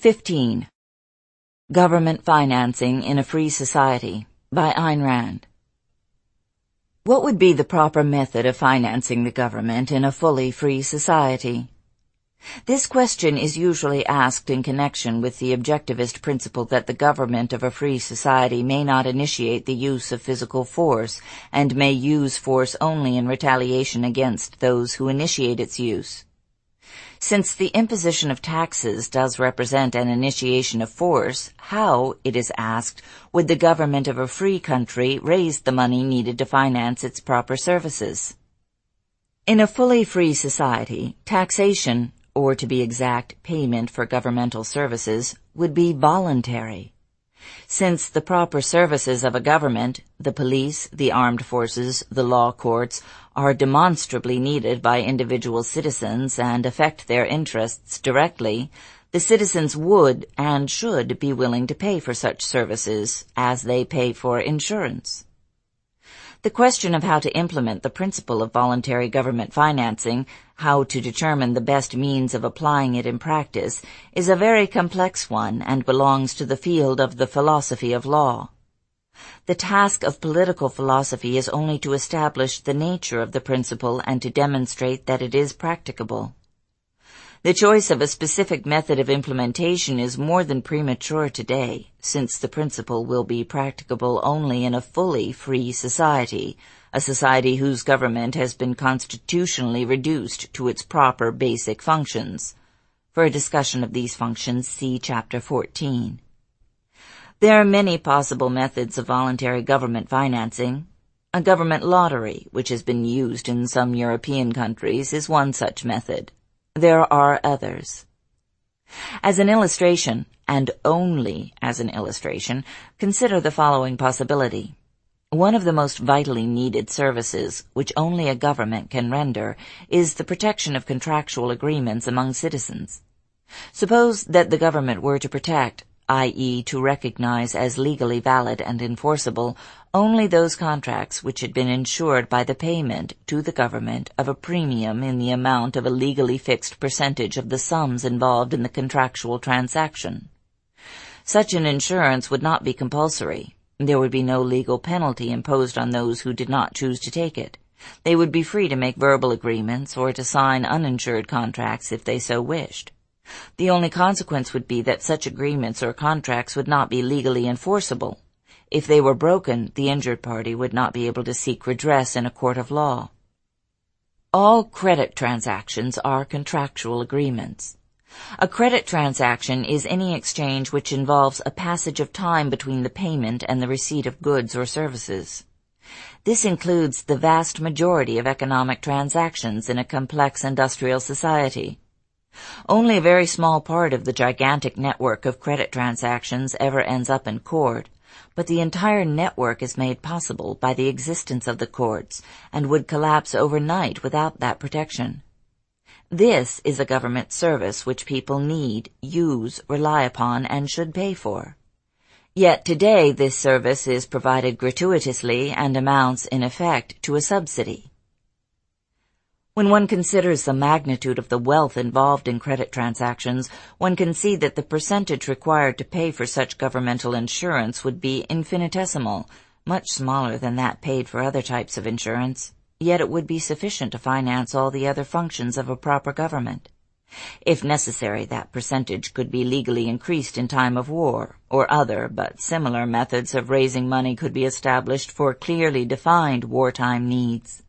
15. Government Financing in a Free Society by Ayn Rand. What would be the proper method of financing the government in a fully free society? This question is usually asked in connection with the objectivist principle that the government of a free society may not initiate the use of physical force and may use force only in retaliation against those who initiate its use. Since the imposition of taxes does represent an initiation of force, how, it is asked, would the government of a free country raise the money needed to finance its proper services? In a fully free society, taxation, or to be exact, payment for governmental services, would be voluntary. Since the proper services of a government, the police, the armed forces, the law courts, are demonstrably needed by individual citizens and affect their interests directly, the citizens would and should be willing to pay for such services as they pay for insurance. The question of how to implement the principle of voluntary government financing, how to determine the best means of applying it in practice, is a very complex one and belongs to the field of the philosophy of law. The task of political philosophy is only to establish the nature of the principle and to demonstrate that it is practicable. The choice of a specific method of implementation is more than premature today, since the principle will be practicable only in a fully free society, a society whose government has been constitutionally reduced to its proper basic functions. For a discussion of these functions, see Chapter 14. There are many possible methods of voluntary government financing. A government lottery, which has been used in some European countries, is one such method. There are others. As an illustration, and only as an illustration, consider the following possibility. One of the most vitally needed services, which only a government can render, is the protection of contractual agreements among citizens. Suppose that the government were to protect, i.e. to recognize as legally valid and enforceable only those contracts which had been insured by the payment to the government of a premium in the amount of a legally fixed percentage of the sums involved in the contractual transaction. Such an insurance would not be compulsory. There would be no legal penalty imposed on those who did not choose to take it. They would be free to make verbal agreements or to sign uninsured contracts if they so wished. The only consequence would be that such agreements or contracts would not be legally enforceable. If they were broken, the injured party would not be able to seek redress in a court of law. All credit transactions are contractual agreements. A credit transaction is any exchange which involves a passage of time between the payment and the receipt of goods or services. This includes the vast majority of economic transactions in a complex industrial society. Only a very small part of the gigantic network of credit transactions ever ends up in court, but the entire network is made possible by the existence of the courts and would collapse overnight without that protection. This is a government service which people need, use, rely upon, and should pay for. Yet today this service is provided gratuitously and amounts, in effect, to a subsidy. When one considers the magnitude of the wealth involved in credit transactions, one can see that the percentage required to pay for such governmental insurance would be infinitesimal, much smaller than that paid for other types of insurance. Yet it would be sufficient to finance all the other functions of a proper government. If necessary, that percentage could be legally increased in time of war, or other but similar methods of raising money could be established for clearly defined wartime needs.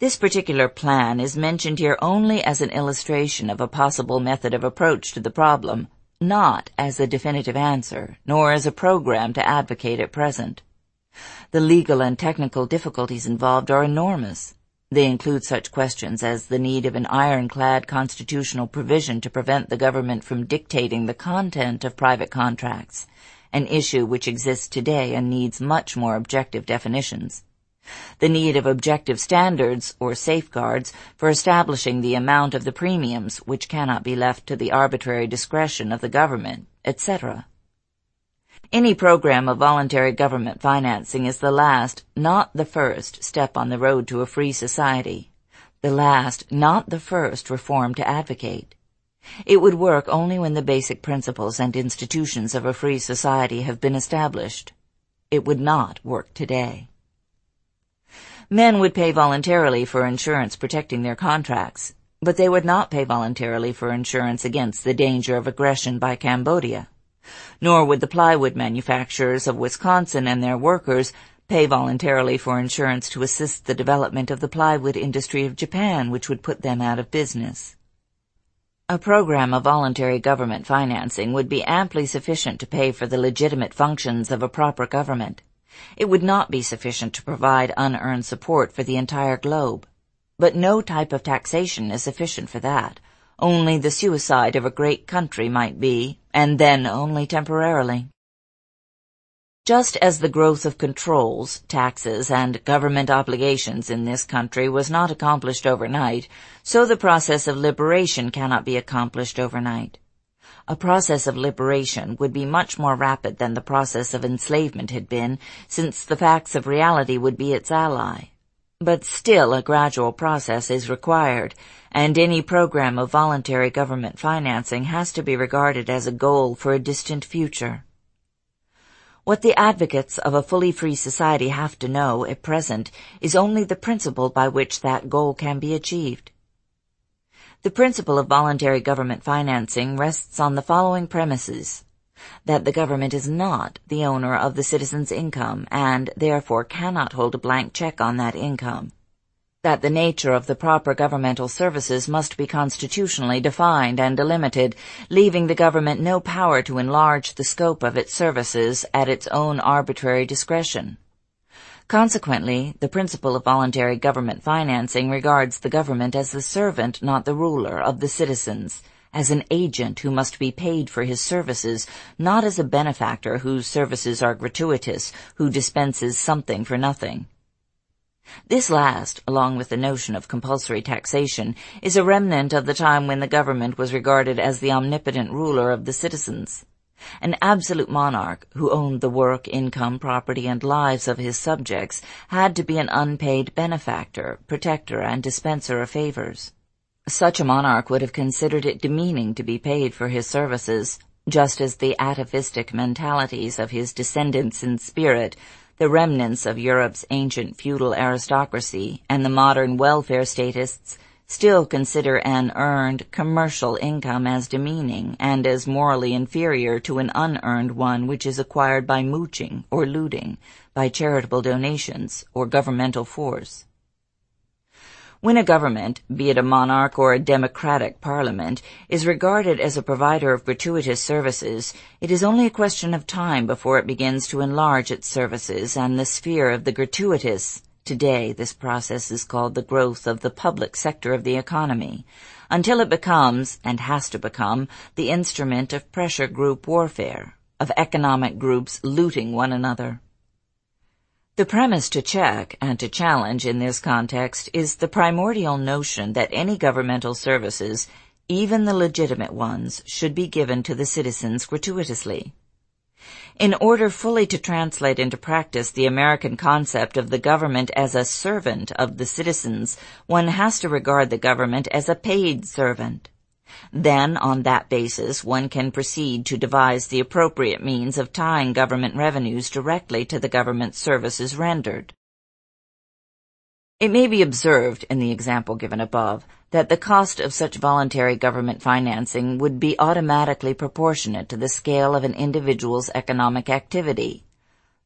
This particular plan is mentioned here only as an illustration of a possible method of approach to the problem, not as a definitive answer, nor as a program to advocate at present. The legal and technical difficulties involved are enormous. They include such questions as the need of an ironclad constitutional provision to prevent the government from dictating the content of private contracts, an issue which exists today and needs much more objective definitions the need of objective standards or safeguards for establishing the amount of the premiums which cannot be left to the arbitrary discretion of the government, etc. Any program of voluntary government financing is the last, not the first, step on the road to a free society. The last, not the first, reform to advocate. It would work only when the basic principles and institutions of a free society have been established. It would not work today. Men would pay voluntarily for insurance protecting their contracts, but they would not pay voluntarily for insurance against the danger of aggression by Cambodia. Nor would the plywood manufacturers of Wisconsin and their workers pay voluntarily for insurance to assist the development of the plywood industry of Japan, which would put them out of business. A program of voluntary government financing would be amply sufficient to pay for the legitimate functions of a proper government. It would not be sufficient to provide unearned support for the entire globe. But no type of taxation is sufficient for that. Only the suicide of a great country might be, and then only temporarily. Just as the growth of controls, taxes, and government obligations in this country was not accomplished overnight, so the process of liberation cannot be accomplished overnight. A process of liberation would be much more rapid than the process of enslavement had been, since the facts of reality would be its ally. But still a gradual process is required, and any program of voluntary government financing has to be regarded as a goal for a distant future. What the advocates of a fully free society have to know at present is only the principle by which that goal can be achieved. The principle of voluntary government financing rests on the following premises. That the government is not the owner of the citizen's income and therefore cannot hold a blank check on that income that the nature of the proper governmental services must be constitutionally defined and delimited, leaving the government no power to enlarge the scope of its services at its own arbitrary discretion. Consequently, the principle of voluntary government financing regards the government as the servant, not the ruler, of the citizens, as an agent who must be paid for his services, not as a benefactor whose services are gratuitous, who dispenses something for nothing. This last, along with the notion of compulsory taxation, is a remnant of the time when the government was regarded as the omnipotent ruler of the citizens. An absolute monarch, who owned the work, income, property, and lives of his subjects, had to be an unpaid benefactor, protector, and dispenser of favors. Such a monarch would have considered it demeaning to be paid for his services, just as the atavistic mentalities of his descendants in spirit the remnants of Europe's ancient feudal aristocracy and the modern welfare statists still consider an earned commercial income as demeaning and as morally inferior to an unearned one which is acquired by mooching or looting, by charitable donations or governmental force. When a government, be it a monarch or a democratic parliament, is regarded as a provider of gratuitous services, it is only a question of time before it begins to enlarge its services and the sphere of the gratuitous. Today, this process is called the growth of the public sector of the economy, until it becomes, and has to become, the instrument of pressure group warfare, of economic groups looting one another. The premise to check and to challenge in this context is the primordial notion that any governmental services, even the legitimate ones, should be given to the citizens gratuitously. In order fully to translate into practice the American concept of the government as a servant of the citizens, one has to regard the government as a paid servant. Then, on that basis, one can proceed to devise the appropriate means of tying government revenues directly to the government services rendered. It may be observed, in the example given above, that the cost of such voluntary government financing would be automatically proportionate to the scale of an individual's economic activity.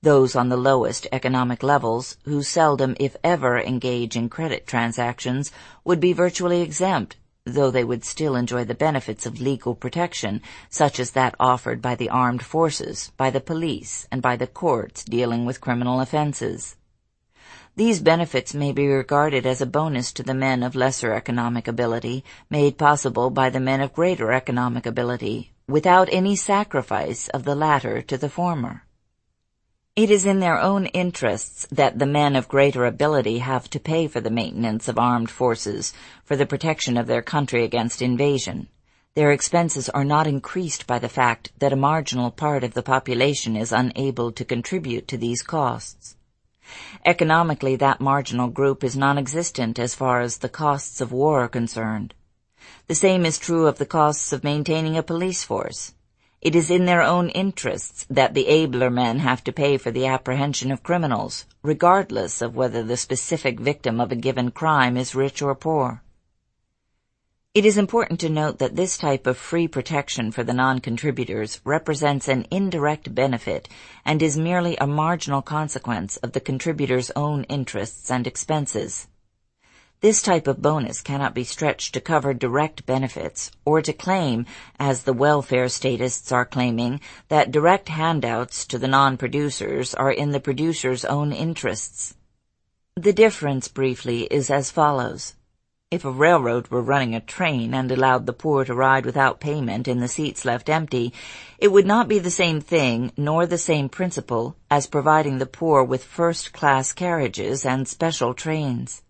Those on the lowest economic levels, who seldom if ever engage in credit transactions, would be virtually exempt though they would still enjoy the benefits of legal protection, such as that offered by the armed forces, by the police, and by the courts dealing with criminal offenses. These benefits may be regarded as a bonus to the men of lesser economic ability, made possible by the men of greater economic ability, without any sacrifice of the latter to the former. It is in their own interests that the men of greater ability have to pay for the maintenance of armed forces, for the protection of their country against invasion. Their expenses are not increased by the fact that a marginal part of the population is unable to contribute to these costs. Economically, that marginal group is non-existent as far as the costs of war are concerned. The same is true of the costs of maintaining a police force. It is in their own interests that the abler men have to pay for the apprehension of criminals, regardless of whether the specific victim of a given crime is rich or poor. It is important to note that this type of free protection for the non-contributors represents an indirect benefit and is merely a marginal consequence of the contributors' own interests and expenses. This type of bonus cannot be stretched to cover direct benefits or to claim, as the welfare statists are claiming, that direct handouts to the non-producers are in the producers' own interests. The difference, briefly, is as follows. If a railroad were running a train and allowed the poor to ride without payment in the seats left empty, it would not be the same thing nor the same principle as providing the poor with first-class carriages and special trains.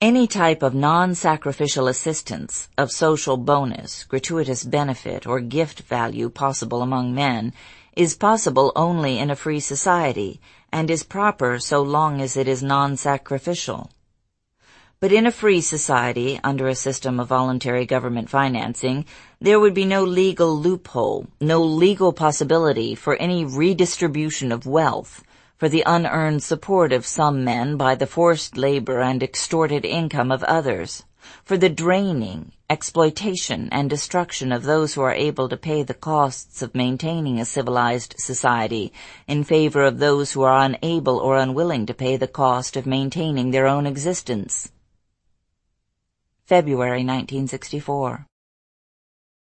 Any type of non-sacrificial assistance, of social bonus, gratuitous benefit, or gift value possible among men is possible only in a free society and is proper so long as it is non-sacrificial. But in a free society, under a system of voluntary government financing, there would be no legal loophole, no legal possibility for any redistribution of wealth, for the unearned support of some men by the forced labor and extorted income of others, for the draining, exploitation, and destruction of those who are able to pay the costs of maintaining a civilized society in favor of those who are unable or unwilling to pay the cost of maintaining their own existence. February 1964